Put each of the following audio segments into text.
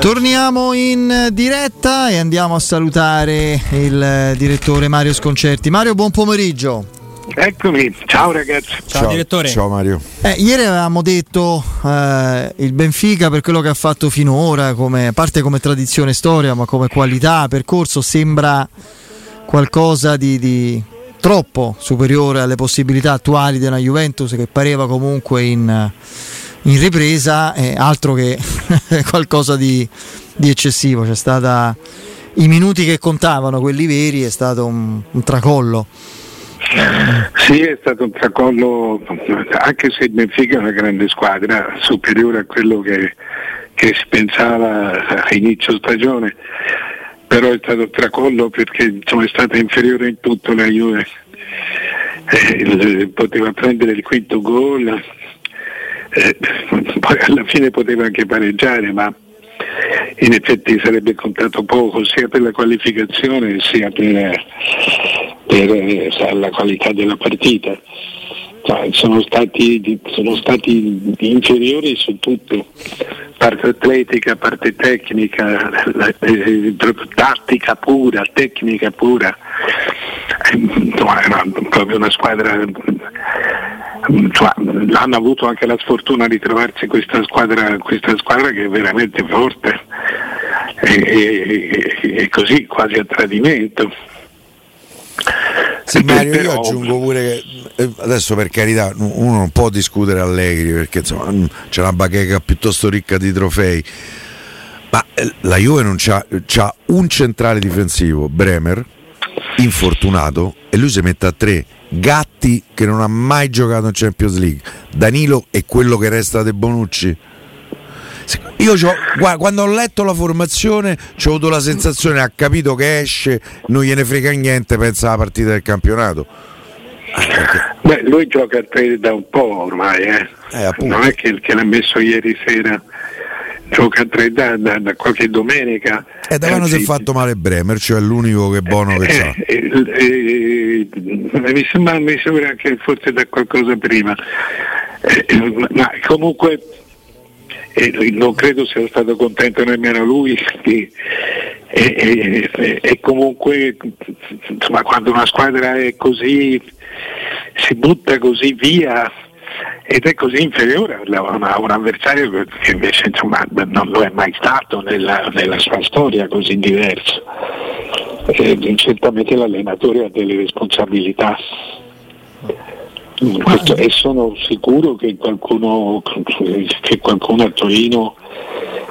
Torniamo in diretta e andiamo a salutare il direttore Mario Sconcerti. Mario, buon pomeriggio. Eccomi, ciao ragazzi. Ciao, ciao direttore. Ciao Mario. Eh, ieri avevamo detto eh, il Benfica per quello che ha fatto finora, come, a parte come tradizione storia, ma come qualità, percorso, sembra qualcosa di, di troppo superiore alle possibilità attuali della Juventus che pareva comunque in in ripresa è altro che qualcosa di, di, eccessivo. C'è stata i minuti che contavano, quelli veri, è stato un, un tracollo. Sì, è stato un tracollo, anche se il Benfica è una grande squadra, superiore a quello che, che si pensava a inizio stagione, però è stato un tracollo perché insomma, è stata inferiore in tutto la Juve. Eh, poteva prendere il quinto gol, eh, poi alla fine poteva anche pareggiare, ma in effetti sarebbe contato poco sia per la qualificazione sia per, per eh, la qualità della partita. Cioè, sono, stati, sono stati inferiori su tutto, parte atletica, parte tecnica, eh, tattica pura, tecnica pura. Eh, era proprio una squadra hanno avuto anche la sfortuna di trovarsi questa squadra, questa squadra che è veramente forte. E, e, e così quasi a tradimento. Sì, Mario, io aggiungo pure che eh, adesso per carità uno non può discutere Allegri perché insomma mm, c'è una bacheca piuttosto ricca di trofei, ma eh, la Juve non c'ha, c'ha un centrale difensivo, Bremer, infortunato, e lui si mette a tre Gatti che non ha mai giocato in Champions League, Danilo e quello che resta De Bonucci. Io guarda, quando ho letto la formazione ho avuto la sensazione, ha capito che esce, non gliene frega niente, pensa alla partita del campionato. Beh, lui gioca a tre da un po' ormai, eh. Eh, non è che, che l'ha messo ieri sera gioca a tre da, qualche domenica. E da quando si è fatto male Bremer, cioè l'unico che buono che eh, c'ha. Eh, eh, mi, sembra, mi sembra che forse da qualcosa prima. Eh, ma comunque eh, non credo sia stato contento nemmeno lui e, e, e, comunque insomma, quando una squadra è così si butta così via ed è così inferiore a un avversario che invece insomma, non lo è mai stato nella, nella sua storia così diverso. Eh, certamente l'allenatore ha delle responsabilità Questo, e sono sicuro che qualcuno, che qualcuno a Torino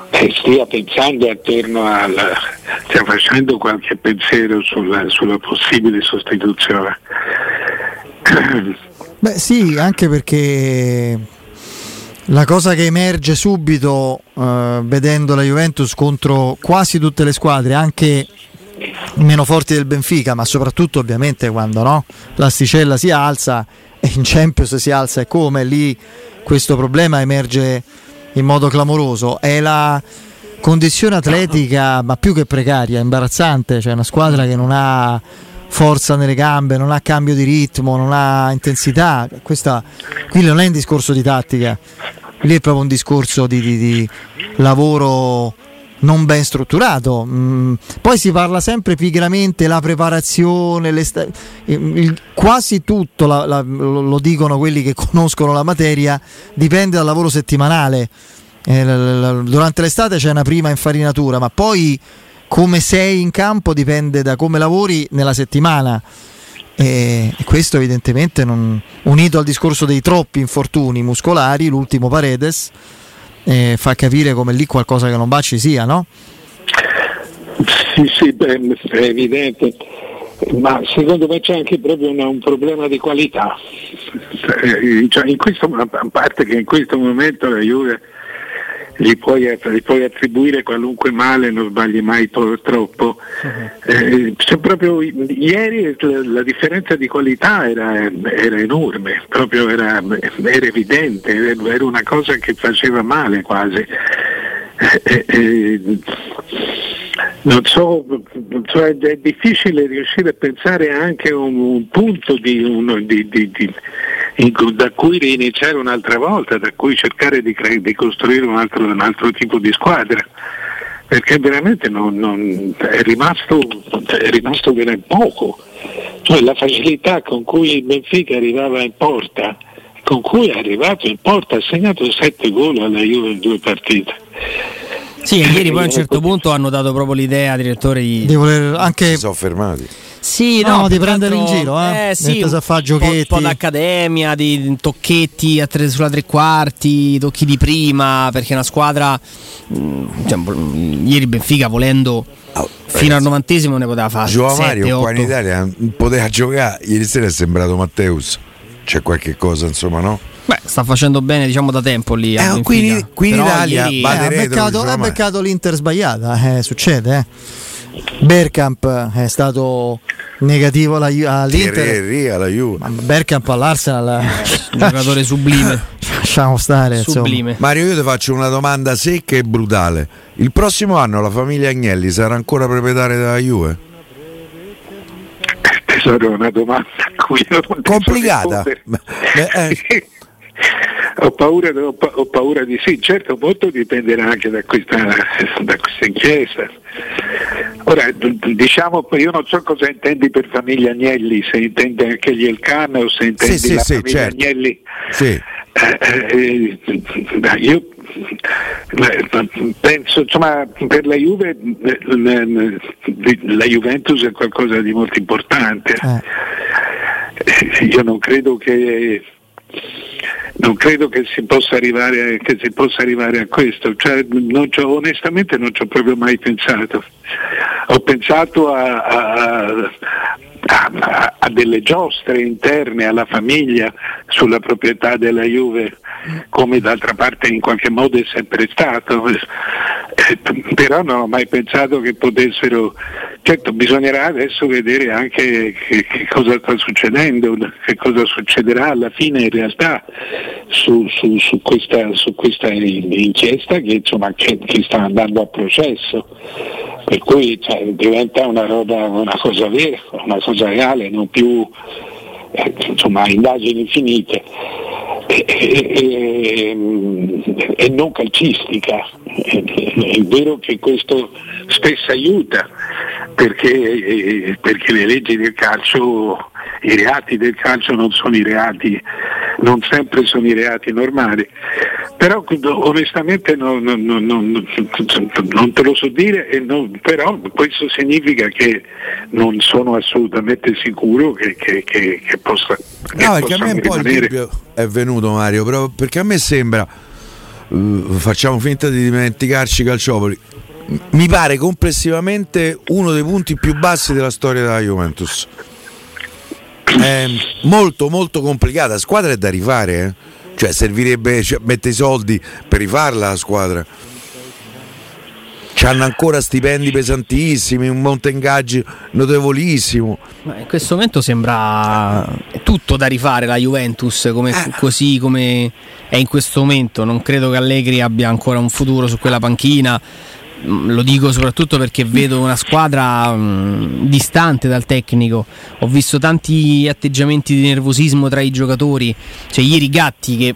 eh, stia pensando attorno al stia facendo qualche pensiero sulla, sulla possibile sostituzione. Beh sì, anche perché la cosa che emerge subito eh, vedendo la Juventus contro quasi tutte le squadre, anche meno forti del Benfica, ma soprattutto ovviamente quando no, l'asticella si alza e in Champions si alza e come lì questo problema emerge in modo clamoroso. È la condizione atletica, ma più che precaria, imbarazzante, cioè una squadra che non ha forza nelle gambe, non ha cambio di ritmo, non ha intensità. Questa, qui non è un discorso di tattica, lì è proprio un discorso di, di, di lavoro non ben strutturato. Mm, poi si parla sempre pigramente la preparazione, il, quasi tutto, la, la, lo dicono quelli che conoscono la materia, dipende dal lavoro settimanale. Eh, durante l'estate c'è una prima infarinatura, ma poi come sei in campo dipende da come lavori nella settimana. E questo evidentemente non, unito al discorso dei troppi infortuni muscolari, l'ultimo Paredes, eh, fa capire come lì qualcosa che non va ci sia, no? Sì, sì, beh, è evidente, ma secondo me c'è anche proprio una, un problema di qualità. Eh, cioè, questo, a parte che in questo momento la Juve gli puoi, gli puoi, attribuire qualunque male, non sbagli mai troppo. Uh-huh. Eh, proprio, ieri la, la, differenza di qualità era, era enorme, proprio era, era evidente, era, una cosa che faceva male quasi. Eh, eh, eh non so, cioè è difficile riuscire a pensare anche a un, un punto di, un, di, di, da cui riniziare un'altra volta, da cui cercare di, cre- costruire un altro, un altro, tipo di squadra. perché veramente non, non, è, rimasto, è rimasto poco. Cioè la facilità con cui il Benfica arrivava in porta, con cui è arrivato in porta, ha segnato sette gol alla Juve in due partite. Sì, ieri poi a un certo punto hanno dato proprio l'idea, direttore, di, di voler anche... Si sono fermati sì, no, no di prendere in giro, eh? eh sì, un, fa giochetti. po', po' d'accademia, di tocchetti a tre, sulla tre quarti, tocchi di prima, perché una squadra, mm, cioè, ieri Benfica volendo oh, fino al novantesimo ne poteva fare. Gioa Mario qua in Italia poteva giocare, ieri sera è sembrato Matteus, c'è qualche cosa insomma no? Beh, sta facendo bene diciamo da tempo lì. Eh, qui, qui in Italia ieri... eh, ha, beccato, ha beccato l'Inter sbagliata, eh, succede. Eh. Bergkamp è stato negativo all'Inter alla Juve. Bergkamp all'Arsenal un giocatore sublime lasciamo stare sublime. Mario io ti faccio una domanda secca e brutale il prossimo anno la famiglia Agnelli sarà ancora proprietaria della Juve? tesoro una domanda a cui non complicata eh. Ho paura, ho, ho paura, di sì, certo molto dipenderà anche da questa, da questa inchiesta. Ora, diciamo, io non so cosa intendi per famiglia Agnelli, se intendi anche gli Elkan o se intendi sì, la sì, famiglia certo. Agnelli. Sì. Eh, eh, io penso, insomma, per la Juve la Juventus è qualcosa di molto importante. Eh. Io non credo che non credo che si possa arrivare, che si possa arrivare a questo, cioè, non onestamente non ci ho proprio mai pensato. Ho pensato a, a, a, a, delle giostre interne alla famiglia sulla proprietà della Juve, come d'altra parte in qualche modo è sempre stato, eh, però non ho mai pensato che potessero Certo, bisognerà adesso vedere anche che, che, cosa sta succedendo, che cosa succederà alla fine in realtà su, su, su, questa, su questa, inchiesta che, insomma, che, che, sta andando a processo. Per cui cioè, diventa una, roba, una cosa vera, una cosa reale, non più eh, insomma, indagini infinite. E, e, e, non calcistica. È vero che questo spesso aiuta perché, perché le leggi del calcio, i reati del calcio non sono i reati, non sempre sono i reati normali. Però onestamente non, non, non, non te lo so dire, però questo significa che non sono assolutamente sicuro che, che, che, che possa... No, perché a me un po' il dubbio è venuto Mario, però perché a me sembra, uh, facciamo finta di dimenticarci Calciopoli, mi pare complessivamente uno dei punti più bassi della storia della Juventus. È molto molto complicata, la squadra è da rifare, eh? cioè servirebbe cioè, mettere i soldi per rifarla la squadra. Hanno ancora stipendi pesantissimi, un monte ingaggi notevolissimo. Ma in questo momento sembra tutto da rifare la Juventus, come, eh. così come è in questo momento. Non credo che Allegri abbia ancora un futuro su quella panchina lo dico soprattutto perché vedo una squadra mm, distante dal tecnico. Ho visto tanti atteggiamenti di nervosismo tra i giocatori. Cioè, ieri Gatti che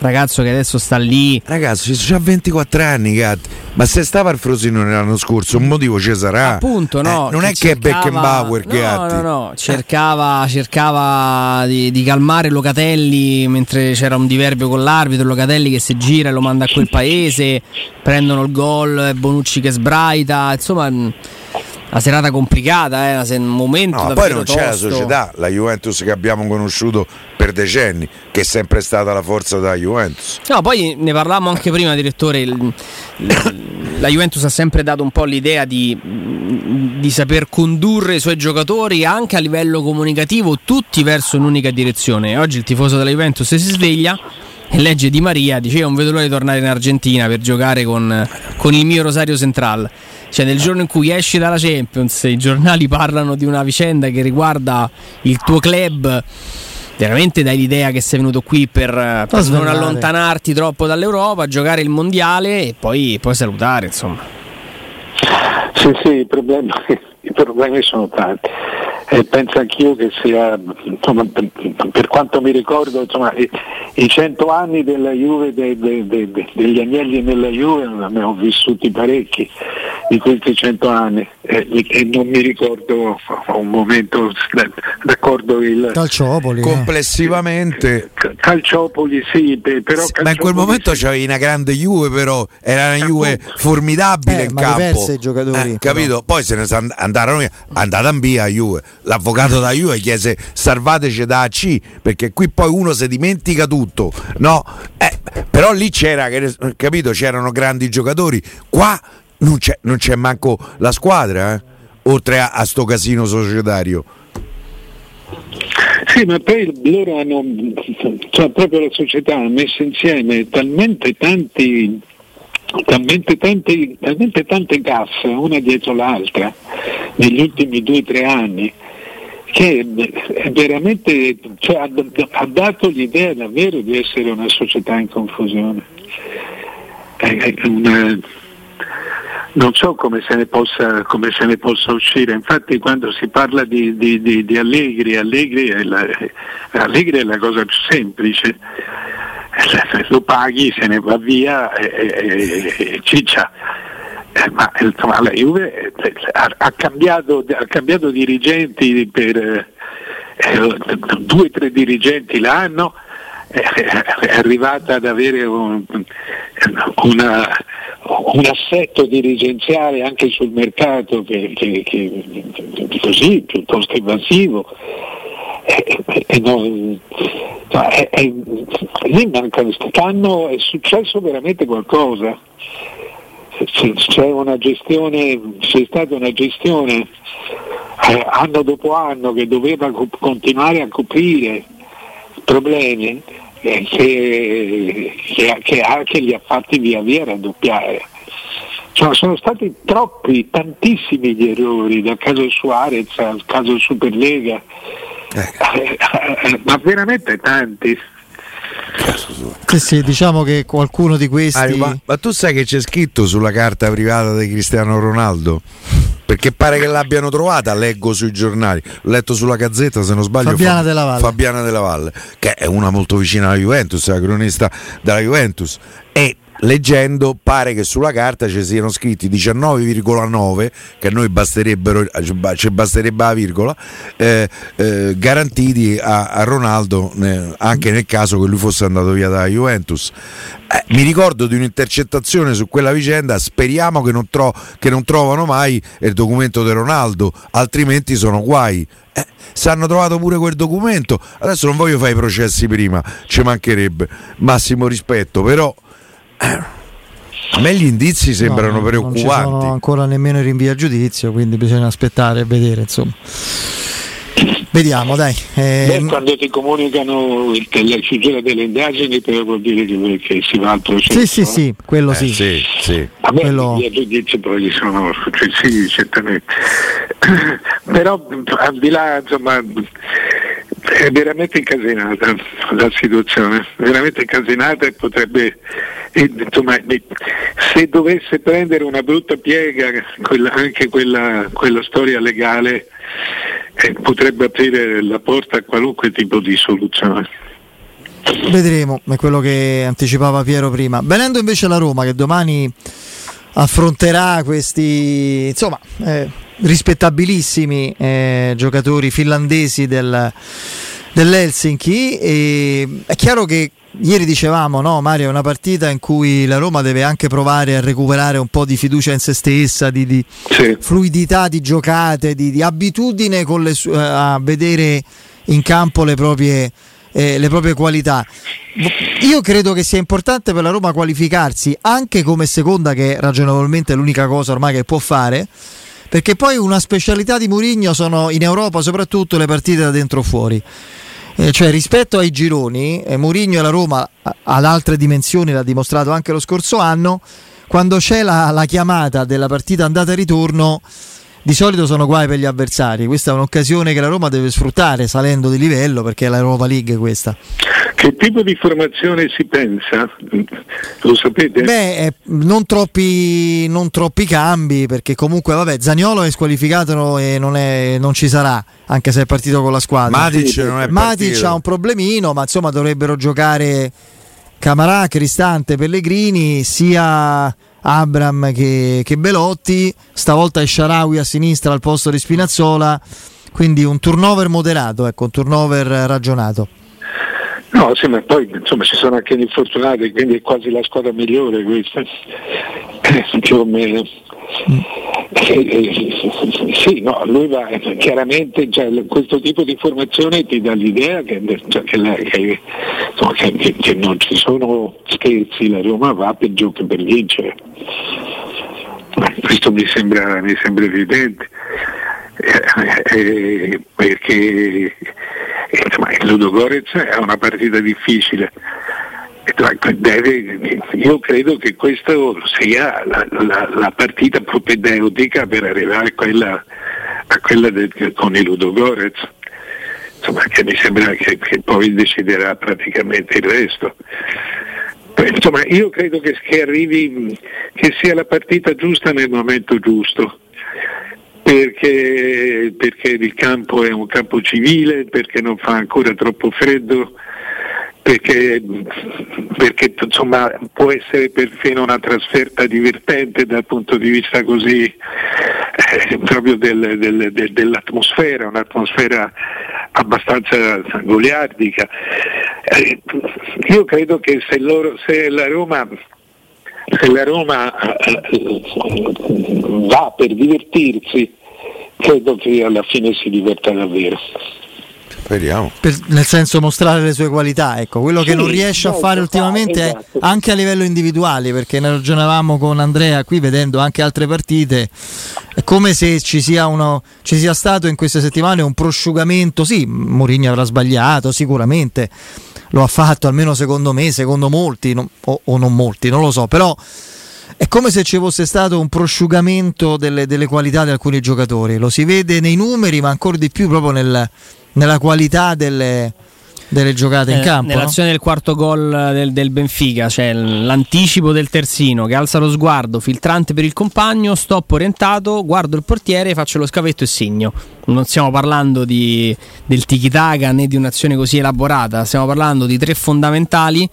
ragazzo che adesso sta lì. Ragazzo, ha 24 anni, Gatti. Ma se stava al Frosinone l'anno scorso, un motivo ci sarà. Appunto, no. Eh, non è che cercava... è Beckenbauer no, Gatti. No, no, cercava, cercava di, di, calmare Locatelli mentre c'era un diverbio con l'arbitro. Locatelli che si gira e lo manda a quel paese. Prendono il gol, Bonucci che sbraita. Insomma una serata complicata, eh, un momento no, poi non c'è la società, la Juventus che abbiamo conosciuto per decenni, che è sempre stata la forza della Juventus. No, poi ne parlavamo anche prima, direttore. Il, la Juventus ha sempre dato un po' l'idea di, di, saper condurre i suoi giocatori anche a livello comunicativo, tutti verso un'unica direzione. Oggi il tifoso della Juventus si sveglia e legge Di Maria, dice: Non vedo l'ora di tornare in Argentina per giocare con, con il mio Rosario Central cioè, nel giorno in cui esci dalla Champions, i giornali parlano di una vicenda che riguarda il tuo club. Veramente dai l'idea che sei venuto qui per, per non allontanarti troppo dall'Europa, giocare il mondiale e poi, poi salutare, insomma. Sì, sì, i problemi, i problemi sono tanti e penso anch'io che sia, insomma, per, per, quanto mi ricordo, insomma, i, i, cento anni della Juve, de, de, de, degli agnelli nella Juve ne ho vissuti parecchi di questi cento anni eh, e non mi ricordo un momento d'accordo il Calciopoli eh. complessivamente eh. Calciopoli sì però Calciopoli, ma in quel momento sì. c'avevi una grande Juve però era una Juve formidabile eh, in ma campo i giocatori eh, capito poi se ne andarono andarono via a Juve l'avvocato da Juve chiese salvateci da AC perché qui poi uno si dimentica tutto no eh, però lì c'era capito c'erano grandi giocatori qua non c'è, non c'è manco la squadra, eh? oltre a, a sto casino societario. Sì, ma poi loro hanno, cioè proprio la società ha messo insieme talmente tanti talmente tante, talmente tante casse una dietro l'altra negli ultimi due o tre anni che è veramente cioè, ha, ha, dato l'idea davvero di essere una società in confusione. Una, non so come se, possa, come se, ne possa, uscire, infatti quando si parla di, di, di, di Allegri, Allegri è, la, Allegri è la cosa più semplice, lo paghi, se ne va via e, e, e ciccia. Eh, ma insomma, la Juve eh, ha, ha, cambiato, ha cambiato, dirigenti per eh, due o tre dirigenti l'anno, è arrivata ad avere un, una, un assetto dirigenziale anche sul mercato che, che, che così piuttosto invasivo. E, e non, cioè, è, lì manca quest'anno è successo veramente qualcosa. C'è una gestione, c'è stata una gestione eh, anno dopo anno che doveva co- continuare a coprire problemi eh, che, che, che, anche li ha fatti via via raddoppiare. Cioè, sono stati troppi, tantissimi gli errori, dal caso Suarez al caso Superlega, eh. eh, ma veramente tanti. Sì, sì, diciamo che qualcuno di questi. Ah, ma, ma, tu sai che c'è scritto sulla carta privata di Cristiano Ronaldo? Perché pare che l'abbiano trovata, leggo sui giornali, l'ho letto sulla gazzetta se non sbaglio. Fabiana Della Valle. Fabiana Della Valle, che è una molto vicina alla Juventus, è la cronista della Juventus. E leggendo pare che sulla carta ci siano scritti 19,9 che a noi basterebbero ci basterebbe la virgola eh, eh, garantiti a, a Ronaldo eh, anche nel caso che lui fosse andato via dalla Juventus. Eh, mi ricordo di un'intercettazione su quella vicenda speriamo che non, tro- che non trovano mai il documento di Ronaldo altrimenti sono guai. Eh, se hanno trovato pure quel documento. Adesso non voglio fare i processi prima ci mancherebbe. Massimo rispetto però a me gli indizi sembrano no, preoccupanti. Non ci sono ancora nemmeno i rinvii a giudizio, quindi bisogna aspettare e vedere, insomma. Vediamo, dai. Eh... Beh, quando ti comunicano la chiusura delle indagini, però vuol dire che, che si va al processo. Sì, sì, sì, quello eh, sì. sì, sì. A me quello... i giudizi poi sono, sì, certamente. però al di là, insomma, è veramente incasinata la situazione, veramente incasinata e potrebbe, insomma, se dovesse prendere una brutta piega quella, anche quella, quella, storia legale eh, potrebbe aprire la porta a qualunque tipo di soluzione. Vedremo, è quello che anticipava Piero prima. Venendo invece alla Roma che domani affronterà questi insomma eh, rispettabilissimi eh, giocatori finlandesi del, dell'Helsinki e è chiaro che Ieri dicevamo, no, Mario, è una partita in cui la Roma deve anche provare a recuperare un po' di fiducia in se stessa, di, di sì. fluidità di giocate, di, di abitudine su- a vedere in campo le proprie, eh, le proprie qualità. Io credo che sia importante per la Roma qualificarsi anche come seconda, che è ragionevolmente l'unica cosa ormai che può fare perché poi una specialità di Mourinho sono in Europa soprattutto le partite da dentro o fuori. Eh, cioè rispetto ai gironi, eh, Mourinho e la Roma ad altre dimensioni l'ha dimostrato anche lo scorso anno, quando c'è la, la chiamata della partita andata e ritorno di solito sono guai per gli avversari. Questa è un'occasione che la Roma deve sfruttare salendo di livello perché è l'Europa League questa. Che tipo di formazione si pensa? Lo sapete? Beh, eh, non, troppi, non troppi, cambi perché comunque vabbè, Zagnolo è squalificato e non, è, non, ci sarà anche se è partito con la squadra. Matic, non è Matic ha un problemino ma insomma dovrebbero giocare Camarà, Cristante, Pellegrini sia Abram che, che Belotti, stavolta è Sharawi a sinistra al posto di Spinazzola, quindi un turnover moderato, ecco, un turnover ragionato. No, sì, ma poi insomma ci sono anche gli infortunati, quindi è quasi la squadra migliore questa, più o meno. Mm. Sì, no, lui va chiaramente, cioè, questo tipo di formazione ti dà l'idea che, cioè, che, che, insomma, che, non ci sono scherzi, la Roma va per gioco per vincere. Questo mi sembra, mi sembra evidente. Eh, eh, perché insomma, il Ludo Gorez è una partita difficile. Deve, io credo che questa sia la, la, la, partita propedeutica per arrivare a quella, a quella del, con il Ludo Gorez, insomma, che mi sembra che, che, poi deciderà praticamente il resto. Insomma, io credo che, che arrivi, che sia la partita giusta nel momento giusto perché, perché il campo è un campo civile, perché non fa ancora troppo freddo, perché, perché insomma, può essere perfino una trasferta divertente dal punto di vista così eh, proprio del, del, del, dell'atmosfera, un'atmosfera abbastanza goliardica. Eh, io credo che se, loro, se la Roma se la Roma eh, va per divertirsi credo che alla fine si diverta davvero. Speriamo. Per, nel senso mostrare le sue qualità, ecco, quello sì, che non riesce a fare ultimamente esatto. anche a livello individuale, perché ne ragionavamo con Andrea qui vedendo anche altre partite, è come se ci sia, uno, ci sia stato in queste settimane un prosciugamento, sì, Mourinho avrà sbagliato sicuramente, lo ha fatto almeno secondo me, secondo molti, no, o, o non molti, non lo so, però è come se ci fosse stato un prosciugamento delle, delle, qualità di alcuni giocatori. Lo si vede nei numeri, ma ancora di più proprio nel, nella qualità delle, delle giocate in eh, campo. Nell'azione no? del quarto gol del, del, Benfica c'è l'anticipo del terzino che alza lo sguardo, filtrante per il compagno, stop orientato, guardo il portiere, faccio lo scavetto e segno. Non stiamo parlando di, del tiki-taka né di un'azione così elaborata, stiamo parlando di tre fondamentali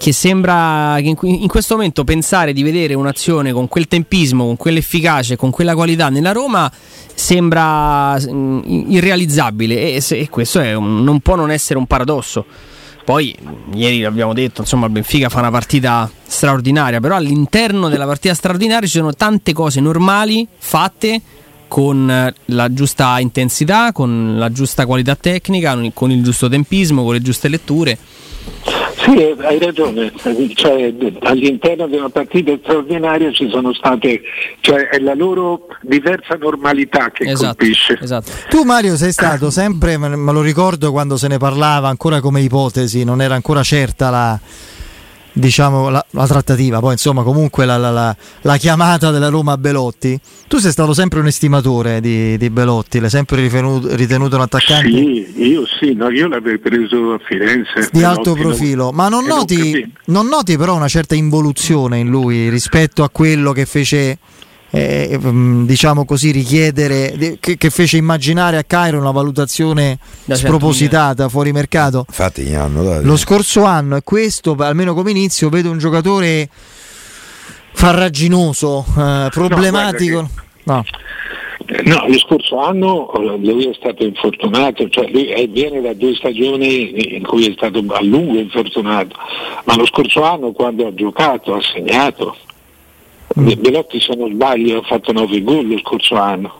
che sembra che in, questo momento pensare di vedere un'azione con quel tempismo, con quell'efficacia, con quella qualità nella Roma sembra mm, irrealizzabile e, e questo un, non può non essere un paradosso. Poi ieri abbiamo detto, insomma, Benfica fa una partita straordinaria, però all'interno della partita straordinaria ci sono tante cose normali fatte con la giusta intensità, con la giusta qualità tecnica, con il giusto tempismo, con le giuste letture. Sì, hai ragione, cioè, all'interno di una partita straordinaria ci sono state, cioè è la loro diversa normalità che esatto, colpisce. Esatto. Tu Mario sei stato sempre, me lo ricordo quando se ne parlava ancora come ipotesi, non era ancora certa la, diciamo, la, la, trattativa, poi insomma comunque la, la, la, chiamata della Roma a Belotti. Tu sei stato sempre un estimatore di, di Belotti, l'hai sempre ritenuto, ritenuto, un attaccante? Sì, io sì, no, io l'avevo preso a Firenze. Di alto profilo, ma non noti, non noti però una certa involuzione in lui rispetto a quello che fece eh, mm, diciamo così, richiedere, che, che, fece immaginare a Cairo una valutazione da spropositata fuori mercato. Infatti, gli hanno dato. Lo scorso anno, e questo almeno come inizio, vedo un giocatore farraginoso, eh, problematico. No, No, lo scorso anno eh, lui è stato infortunato, cioè lui viene da due stagioni in cui è stato a lungo infortunato, ma lo scorso anno quando ha giocato ha segnato, Belotti se non sbaglio ha fatto 9 gol lo scorso anno.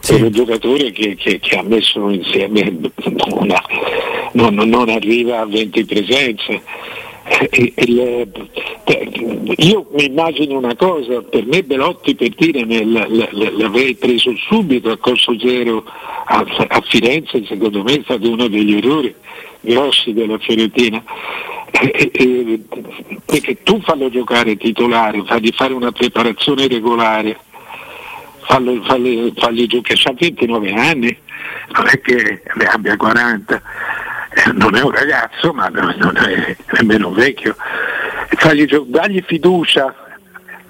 Sì. È un giocatore che, che, che, ha messo insieme, una, non, non, arriva a 20 presenze. E, e le, io mi immagino una cosa, per me Belotti per dire l'avrei preso subito a corso zero a, a Firenze, secondo me è stato uno degli errori grossi della Fiorentina perché tu fallo giocare titolare, fagli fare una preparazione regolare, fallo, falli, falli giocare, ha 29 anni, non è che ne abbia 40, eh, non è un ragazzo ma non è nemmeno vecchio, fagli, dagli fiducia,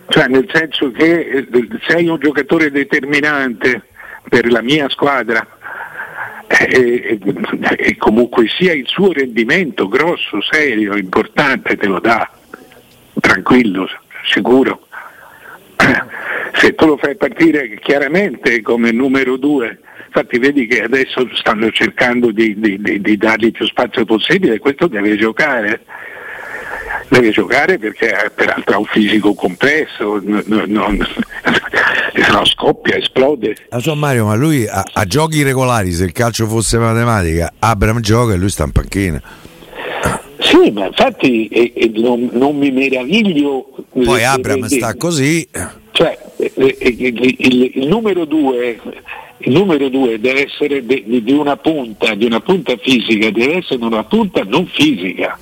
cioè nel senso che eh, sei un giocatore determinante per la mia squadra, e, e, comunque sia il suo rendimento grosso, serio, importante te lo dà, tranquillo, sicuro. se tu lo fai partire chiaramente come numero due, infatti vedi che adesso stanno cercando di, di, di, di dargli più spazio possibile, questo deve giocare. Deve giocare perché peraltro ha un fisico complesso, non, non, no, scoppia, esplode. So, Mario, ma lui a, a, giochi regolari, se il calcio fosse matematica, Abram gioca e lui sta in panchina. Sì, ma infatti eh, eh, non, non, mi meraviglio. Poi Abram sta così. Cioè, eh, il, il, il, numero due, il numero due deve essere di, di una punta, di una punta fisica, deve essere una punta non fisica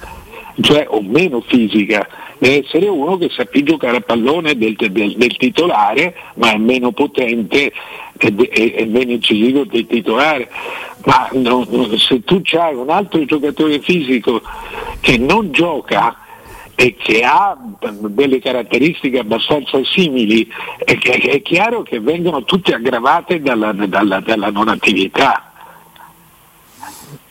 cioè o meno fisica, deve essere uno che sa più giocare a pallone del, del, del titolare, ma è meno potente e, meno incisivo del titolare. Ma no, se tu hai un altro giocatore fisico che non gioca e che ha delle caratteristiche abbastanza simili, è chiaro che vengono tutte aggravate dalla, dalla, dalla non attività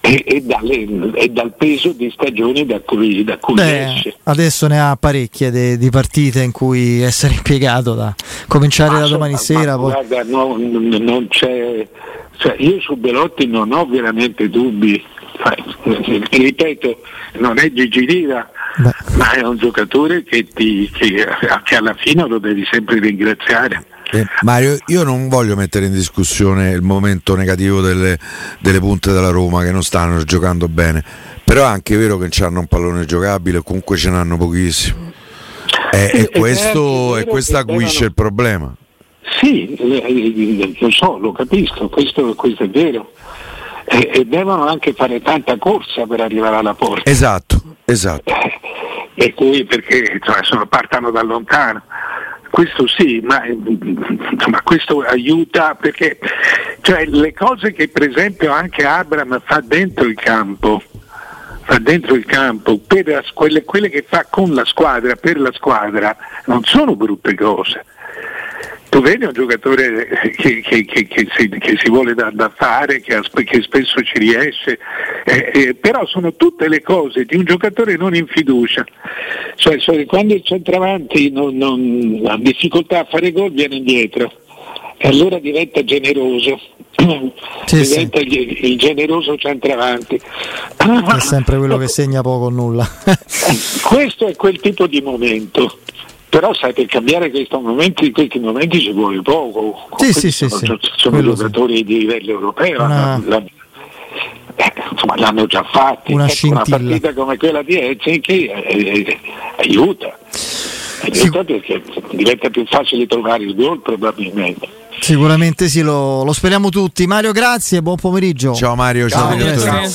e, e, dalle, e, dal peso di stagioni da cui, da cui Beh, esce. Adesso ne ha parecchie de, di partite in cui essere impiegato da cominciare ma da domani sera. Ma, poi... Guarda, no, non c'è, cioè io su Belotti non ho veramente dubbi. Ripeto, non è Gigi Riva, ma è un giocatore che, ti, che, che alla fine lo devi sempre ringraziare. Eh, Mario, io non voglio mettere in discussione il momento negativo delle, delle punte della Roma che non stanno giocando bene, però è anche vero che hanno un pallone giocabile, comunque ce n'hanno pochissimo. Eh, e, e, questo, e questo acuisce il problema. Sì, lo so, lo capisco, questo, questo è vero. E, e, devono anche fare tanta corsa per arrivare alla porta. Esatto, esatto. Eh, e cui perché cioè, sono, partano da lontano. Questo sì, ma insomma, questo aiuta perché cioè, le cose che per esempio anche Abram fa dentro il campo, fa dentro il campo, la, quelle, quelle che fa con la squadra, per la squadra, non sono brutte cose tu vedi un giocatore che, che, che, che si, si, vuole da, da fare, che, spesso ci riesce, eh, eh, però sono tutte le cose di un giocatore non in fiducia. Cioè, cioè quando il centravanti non, non, ha difficoltà a fare gol viene indietro e allora diventa generoso. Sì, diventa sì. Il, il, generoso centravanti. È sempre quello che segna poco o nulla. Questo è quel tipo di momento però sai per cambiare questi momenti, questi momenti ci vuole poco sì, sì, sì, sono, sono giocatori sì. di livello europeo Una... l'hanno, eh, insomma, l'hanno già fatto una, ecco, una partita come quella di Helsinki eh, eh, aiuta aiuta perché diventa più facile trovare il gol probabilmente Sicuramente sì, lo, lo, speriamo tutti. Mario, grazie, buon pomeriggio. Ciao Mario, ciao. ciao